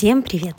Всем привет!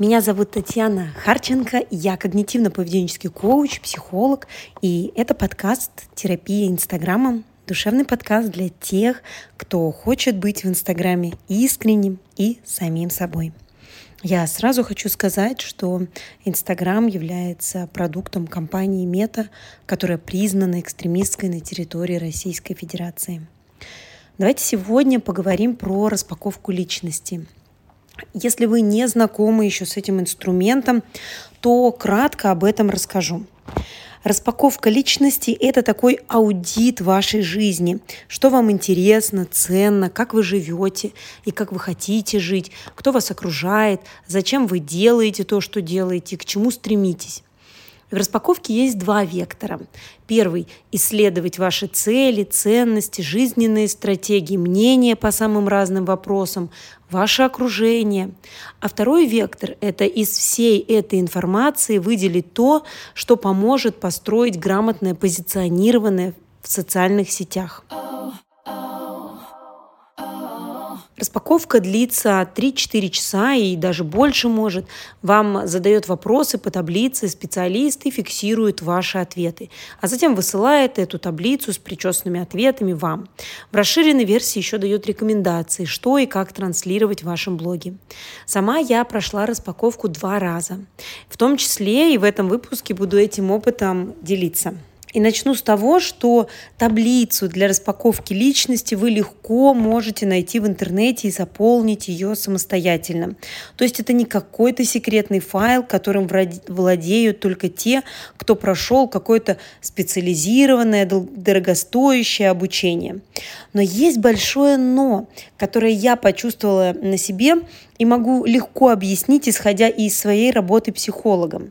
Меня зовут Татьяна Харченко, я когнитивно-поведенческий коуч, психолог, и это подкаст «Терапия Инстаграмом», душевный подкаст для тех, кто хочет быть в Инстаграме искренним и самим собой. Я сразу хочу сказать, что Инстаграм является продуктом компании Мета, которая признана экстремистской на территории Российской Федерации. Давайте сегодня поговорим про распаковку личности – если вы не знакомы еще с этим инструментом, то кратко об этом расскажу. Распаковка личности – это такой аудит вашей жизни. Что вам интересно, ценно, как вы живете и как вы хотите жить, кто вас окружает, зачем вы делаете то, что делаете, к чему стремитесь. В распаковке есть два вектора. Первый – исследовать ваши цели, ценности, жизненные стратегии, мнения по самым разным вопросам, ваше окружение. А второй вектор – это из всей этой информации выделить то, что поможет построить грамотное позиционированное в социальных сетях. Распаковка длится 3-4 часа и даже больше может. Вам задает вопросы по таблице специалист и фиксирует ваши ответы. А затем высылает эту таблицу с причесанными ответами вам. В расширенной версии еще дает рекомендации, что и как транслировать в вашем блоге. Сама я прошла распаковку два раза. В том числе и в этом выпуске буду этим опытом делиться. И начну с того, что таблицу для распаковки личности вы легко можете найти в интернете и заполнить ее самостоятельно. То есть это не какой-то секретный файл, которым владеют только те, кто прошел какое-то специализированное, дорогостоящее обучение. Но есть большое но, которое я почувствовала на себе и могу легко объяснить, исходя из своей работы психологом.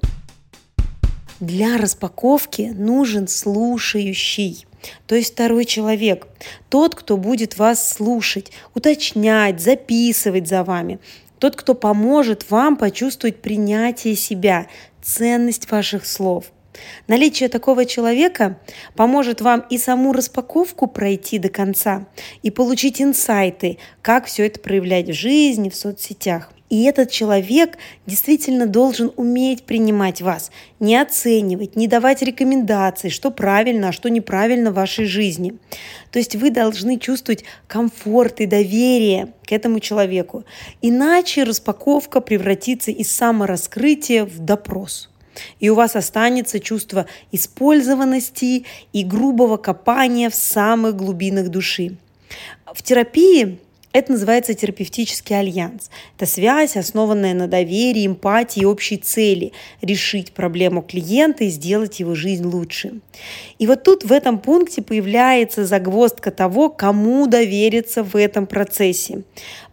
Для распаковки нужен слушающий, то есть второй человек, тот, кто будет вас слушать, уточнять, записывать за вами, тот, кто поможет вам почувствовать принятие себя, ценность ваших слов. Наличие такого человека поможет вам и саму распаковку пройти до конца, и получить инсайты, как все это проявлять в жизни, в соцсетях. И этот человек действительно должен уметь принимать вас, не оценивать, не давать рекомендаций, что правильно, а что неправильно в вашей жизни. То есть вы должны чувствовать комфорт и доверие к этому человеку. Иначе распаковка превратится из самораскрытия в допрос. И у вас останется чувство использованности и грубого копания в самых глубинах души. В терапии это называется терапевтический альянс. Это связь, основанная на доверии, эмпатии и общей цели – решить проблему клиента и сделать его жизнь лучше. И вот тут в этом пункте появляется загвоздка того, кому довериться в этом процессе.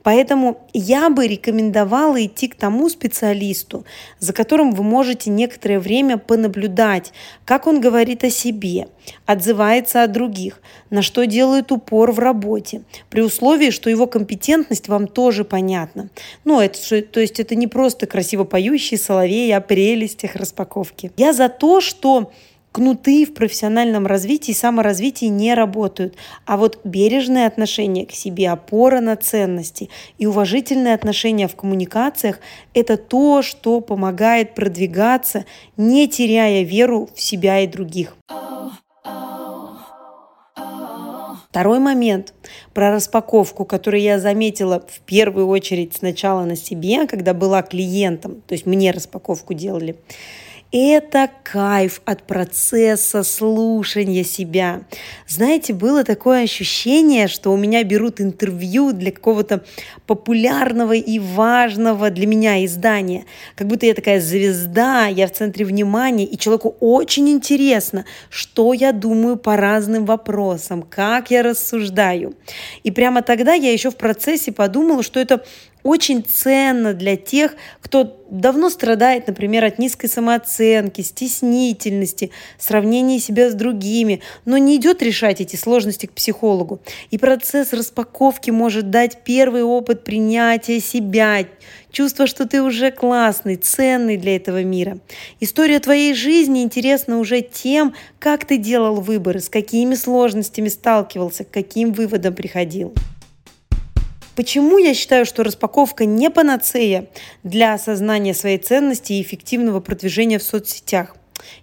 Поэтому я бы рекомендовала идти к тому специалисту, за которым вы можете некоторое время понаблюдать, как он говорит о себе, отзывается о других, на что делает упор в работе, при условии, что его компетентность вам тоже понятна. Ну, это, то есть это не просто красиво поющий соловей о прелестях распаковки. Я за то, что кнуты в профессиональном развитии и саморазвитии не работают. А вот бережное отношение к себе, опора на ценности и уважительное отношение в коммуникациях – это то, что помогает продвигаться, не теряя веру в себя и других. Второй момент про распаковку, который я заметила в первую очередь сначала на себе, когда была клиентом, то есть мне распаковку делали – это кайф от процесса слушания себя. Знаете, было такое ощущение, что у меня берут интервью для какого-то популярного и важного для меня издания. Как будто я такая звезда, я в центре внимания, и человеку очень интересно, что я думаю по разным вопросам, как я рассуждаю. И прямо тогда я еще в процессе подумала, что это очень ценно для тех, кто давно страдает, например, от низкой самооценки, стеснительности, сравнения себя с другими, но не идет решать эти сложности к психологу. И процесс распаковки может дать первый опыт принятия себя, чувство, что ты уже классный, ценный для этого мира. История твоей жизни интересна уже тем, как ты делал выборы, с какими сложностями сталкивался, к каким выводам приходил. Почему я считаю, что распаковка не панацея для осознания своей ценности и эффективного продвижения в соцсетях?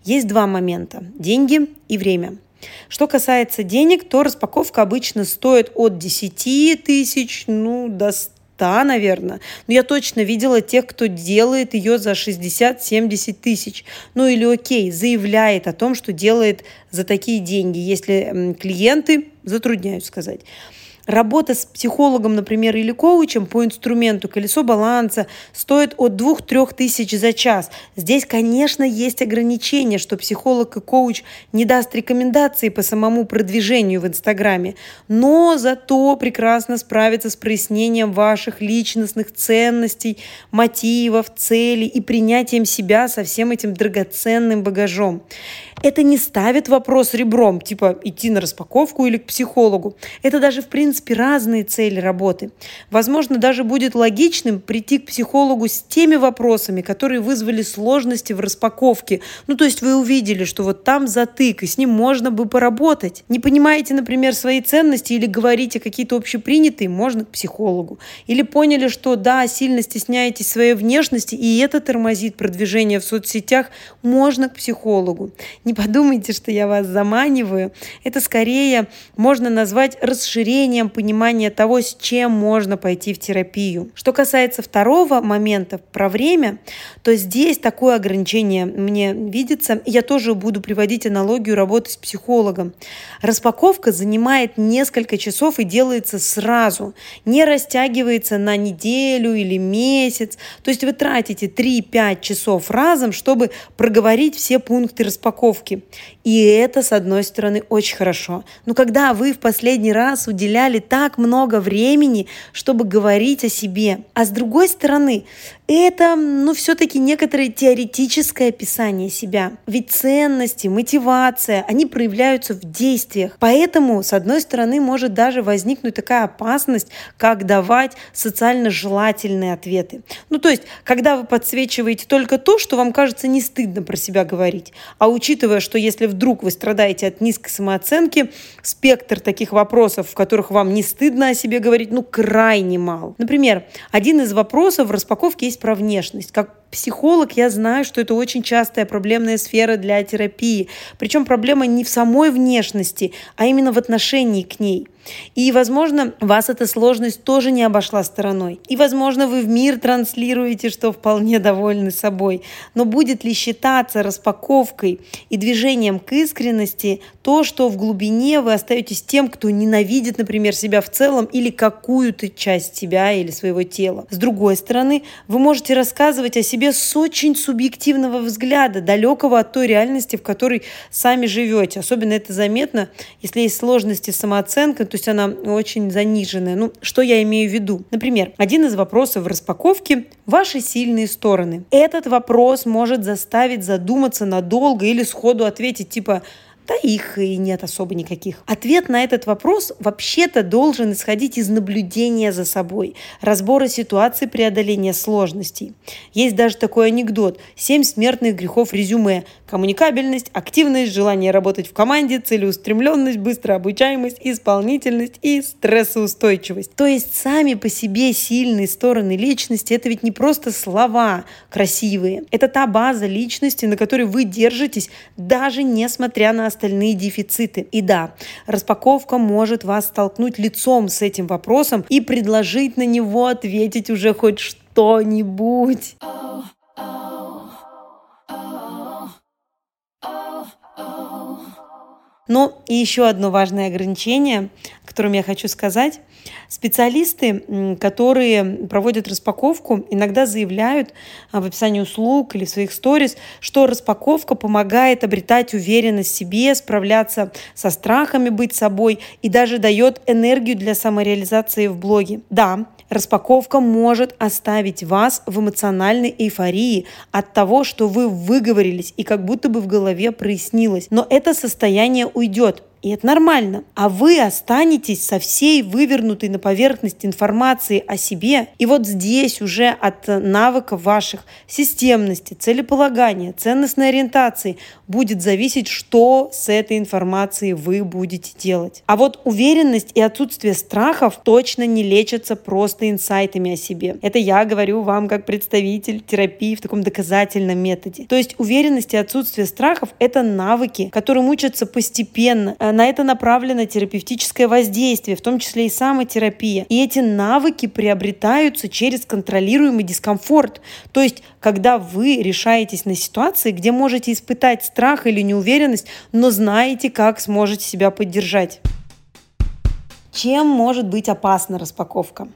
Есть два момента – деньги и время. Что касается денег, то распаковка обычно стоит от 10 тысяч ну, до 100 наверное. Но я точно видела тех, кто делает ее за 60-70 тысяч. Ну или окей, заявляет о том, что делает за такие деньги, если клиенты затрудняют сказать. Работа с психологом, например, или коучем по инструменту колесо баланса стоит от 2-3 тысяч за час. Здесь, конечно, есть ограничения, что психолог и коуч не даст рекомендации по самому продвижению в Инстаграме, но зато прекрасно справится с прояснением ваших личностных ценностей, мотивов, целей и принятием себя со всем этим драгоценным багажом. Это не ставит вопрос ребром, типа идти на распаковку или к психологу. Это даже, в принципе, разные цели работы. Возможно, даже будет логичным прийти к психологу с теми вопросами, которые вызвали сложности в распаковке. Ну, то есть вы увидели, что вот там затык, и с ним можно бы поработать. Не понимаете, например, свои ценности или говорите какие-то общепринятые, можно к психологу. Или поняли, что да, сильно стесняетесь своей внешности, и это тормозит продвижение в соцсетях, можно к психологу. Не подумайте, что я вас заманиваю. Это скорее можно назвать расширением понимания того, с чем можно пойти в терапию. Что касается второго момента про время, то здесь такое ограничение мне видится. Я тоже буду приводить аналогию работы с психологом. Распаковка занимает несколько часов и делается сразу, не растягивается на неделю или месяц. То есть вы тратите 3-5 часов разом, чтобы проговорить все пункты распаковки. И это, с одной стороны, очень хорошо. Но когда вы в последний раз уделяли так много времени, чтобы говорить о себе, а с другой стороны, это, ну, все-таки некоторое теоретическое описание себя. Ведь ценности, мотивация, они проявляются в действиях. Поэтому, с одной стороны, может даже возникнуть такая опасность, как давать социально желательные ответы. Ну, то есть, когда вы подсвечиваете только то, что вам кажется не стыдно про себя говорить, а учитывая, что если вдруг вы страдаете от низкой самооценки, спектр таких вопросов, в которых вам не стыдно о себе говорить, ну, крайне мал. Например, один из вопросов в распаковке есть про внешность. Как психолог я знаю, что это очень частая проблемная сфера для терапии. Причем проблема не в самой внешности, а именно в отношении к ней. И, возможно, вас эта сложность тоже не обошла стороной. И, возможно, вы в мир транслируете, что вполне довольны собой. Но будет ли считаться распаковкой и движением к искренности то, что в глубине вы остаетесь тем, кто ненавидит, например, себя в целом или какую-то часть себя или своего тела? С другой стороны, вы можете рассказывать о себе с очень субъективного взгляда, далекого от той реальности, в которой сами живете. Особенно это заметно, если есть сложности с самооценкой, то есть она очень заниженная. Ну, что я имею в виду? Например, один из вопросов в распаковке – ваши сильные стороны. Этот вопрос может заставить задуматься надолго или сходу ответить типа да их и нет особо никаких. Ответ на этот вопрос вообще-то должен исходить из наблюдения за собой, разбора ситуации преодоления сложностей. Есть даже такой анекдот. Семь смертных грехов резюме. Коммуникабельность, активность, желание работать в команде, целеустремленность, быстрая обучаемость, исполнительность и стрессоустойчивость. То есть сами по себе сильные стороны личности – это ведь не просто слова красивые. Это та база личности, на которой вы держитесь, даже несмотря на остальные дефициты. И да, распаковка может вас столкнуть лицом с этим вопросом и предложить на него ответить уже хоть что-нибудь. Но и еще одно важное ограничение, о котором я хочу сказать. Специалисты, которые проводят распаковку, иногда заявляют а, в описании услуг или в своих сторис, что распаковка помогает обретать уверенность в себе, справляться со страхами быть собой и даже дает энергию для самореализации в блоге. Да, Распаковка может оставить вас в эмоциональной эйфории от того, что вы выговорились и как будто бы в голове прояснилось. Но это состояние уйдет и это нормально. А вы останетесь со всей вывернутой на поверхность информации о себе. И вот здесь уже от навыков ваших системности, целеполагания, ценностной ориентации будет зависеть, что с этой информацией вы будете делать. А вот уверенность и отсутствие страхов точно не лечатся просто инсайтами о себе. Это я говорю вам как представитель терапии в таком доказательном методе. То есть уверенность и отсутствие страхов – это навыки, которые учатся постепенно. На это направлено терапевтическое воздействие, в том числе и самотерапия. И эти навыки приобретаются через контролируемый дискомфорт. То есть, когда вы решаетесь на ситуации, где можете испытать страх или неуверенность, но знаете, как сможете себя поддержать. Чем может быть опасна распаковка?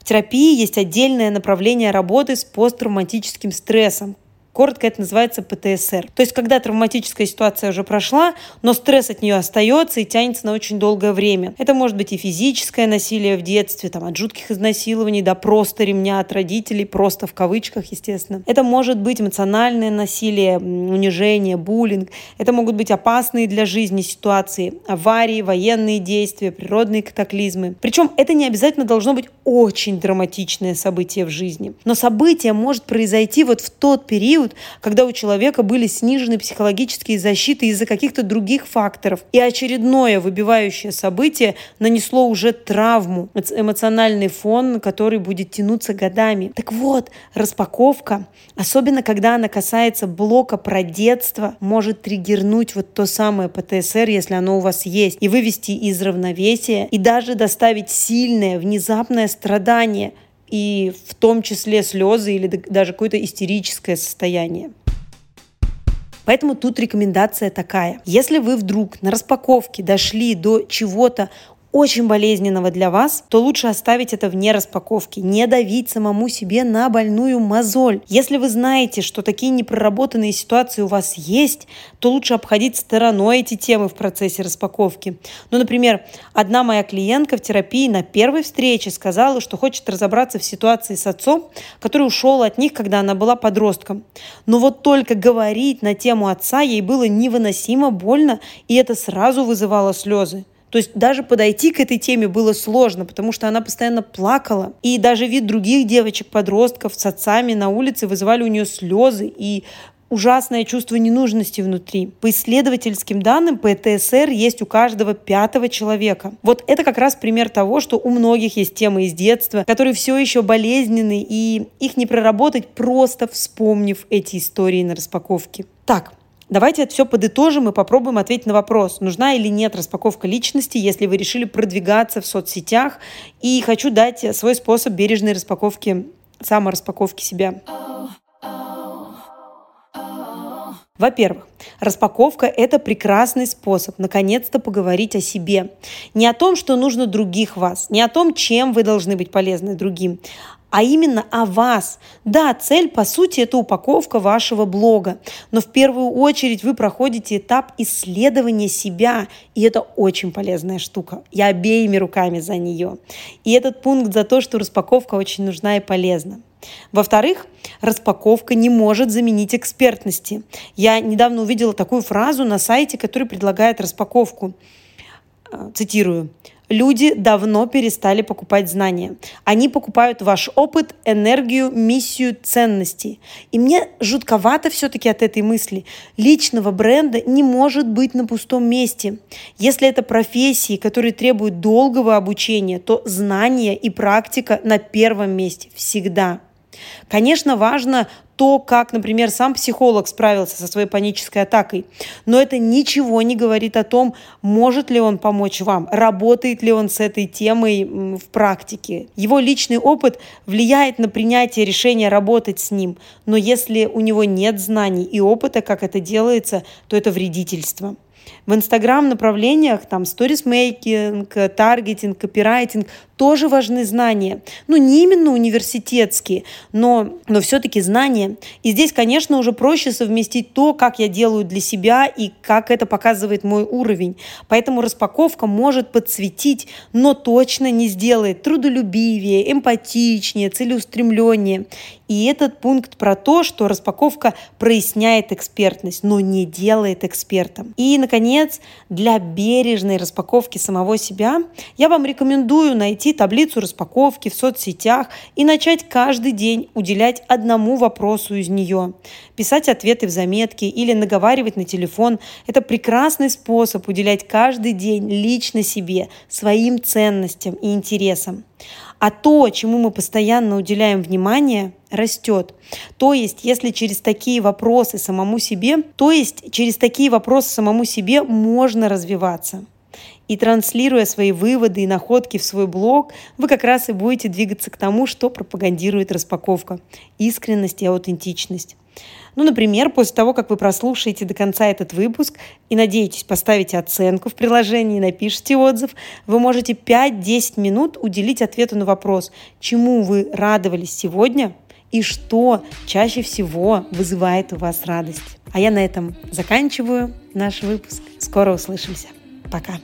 В терапии есть отдельное направление работы с посттравматическим стрессом, Коротко это называется ПТСР. То есть, когда травматическая ситуация уже прошла, но стресс от нее остается и тянется на очень долгое время. Это может быть и физическое насилие в детстве, там, от жутких изнасилований до просто ремня от родителей, просто в кавычках, естественно. Это может быть эмоциональное насилие, унижение, буллинг. Это могут быть опасные для жизни ситуации, аварии, военные действия, природные катаклизмы. Причем это не обязательно должно быть очень драматичное событие в жизни. Но событие может произойти вот в тот период, период, когда у человека были снижены психологические защиты из-за каких-то других факторов. И очередное выбивающее событие нанесло уже травму, эмоциональный фон, который будет тянуться годами. Так вот, распаковка, особенно когда она касается блока про детство, может триггернуть вот то самое ПТСР, если оно у вас есть, и вывести из равновесия, и даже доставить сильное, внезапное страдание, и в том числе слезы или даже какое-то истерическое состояние. Поэтому тут рекомендация такая. Если вы вдруг на распаковке дошли до чего-то очень болезненного для вас, то лучше оставить это вне распаковки, не давить самому себе на больную мозоль. Если вы знаете, что такие непроработанные ситуации у вас есть, то лучше обходить стороной эти темы в процессе распаковки. Ну, например, одна моя клиентка в терапии на первой встрече сказала, что хочет разобраться в ситуации с отцом, который ушел от них, когда она была подростком. Но вот только говорить на тему отца ей было невыносимо больно, и это сразу вызывало слезы. То есть даже подойти к этой теме было сложно, потому что она постоянно плакала. И даже вид других девочек-подростков с отцами на улице вызывали у нее слезы и ужасное чувство ненужности внутри. По исследовательским данным, ПТСР есть у каждого пятого человека. Вот это как раз пример того, что у многих есть темы из детства, которые все еще болезненны, и их не проработать, просто вспомнив эти истории на распаковке. Так, Давайте это все подытожим и попробуем ответить на вопрос, нужна или нет распаковка личности, если вы решили продвигаться в соцсетях. И хочу дать свой способ бережной распаковки, самораспаковки себя. Во-первых, распаковка – это прекрасный способ наконец-то поговорить о себе. Не о том, что нужно других вас, не о том, чем вы должны быть полезны другим, а именно о вас. Да, цель, по сути, это упаковка вашего блога, но в первую очередь вы проходите этап исследования себя, и это очень полезная штука. Я обеими руками за нее. И этот пункт за то, что распаковка очень нужна и полезна. Во-вторых, распаковка не может заменить экспертности. Я недавно увидела такую фразу на сайте, который предлагает распаковку. Э, цитирую. Люди давно перестали покупать знания. Они покупают ваш опыт, энергию, миссию, ценности. И мне жутковато все-таки от этой мысли. Личного бренда не может быть на пустом месте. Если это профессии, которые требуют долгого обучения, то знания и практика на первом месте всегда. Конечно, важно то, как, например, сам психолог справился со своей панической атакой. Но это ничего не говорит о том, может ли он помочь вам, работает ли он с этой темой в практике. Его личный опыт влияет на принятие решения работать с ним. Но если у него нет знаний и опыта, как это делается, то это вредительство. В Инстаграм направлениях, там, сторисмейкинг, таргетинг, копирайтинг, тоже важны знания. Ну, не именно университетские, но, но все-таки знания. И здесь, конечно, уже проще совместить то, как я делаю для себя и как это показывает мой уровень. Поэтому распаковка может подсветить, но точно не сделает трудолюбивее, эмпатичнее, целеустремленнее. И этот пункт про то, что распаковка проясняет экспертность, но не делает экспертом. И, наконец, наконец, для бережной распаковки самого себя я вам рекомендую найти таблицу распаковки в соцсетях и начать каждый день уделять одному вопросу из нее. Писать ответы в заметки или наговаривать на телефон – это прекрасный способ уделять каждый день лично себе, своим ценностям и интересам. А то, чему мы постоянно уделяем внимание, растет. То есть, если через такие вопросы самому себе, то есть через такие вопросы самому себе можно развиваться. И транслируя свои выводы и находки в свой блог, вы как раз и будете двигаться к тому, что пропагандирует распаковка. Искренность и аутентичность. Ну, например, после того, как вы прослушаете до конца этот выпуск и надеетесь поставить оценку в приложении и напишите отзыв, вы можете 5-10 минут уделить ответу на вопрос, чему вы радовались сегодня и что чаще всего вызывает у вас радость. А я на этом заканчиваю наш выпуск. Скоро услышимся. Пока.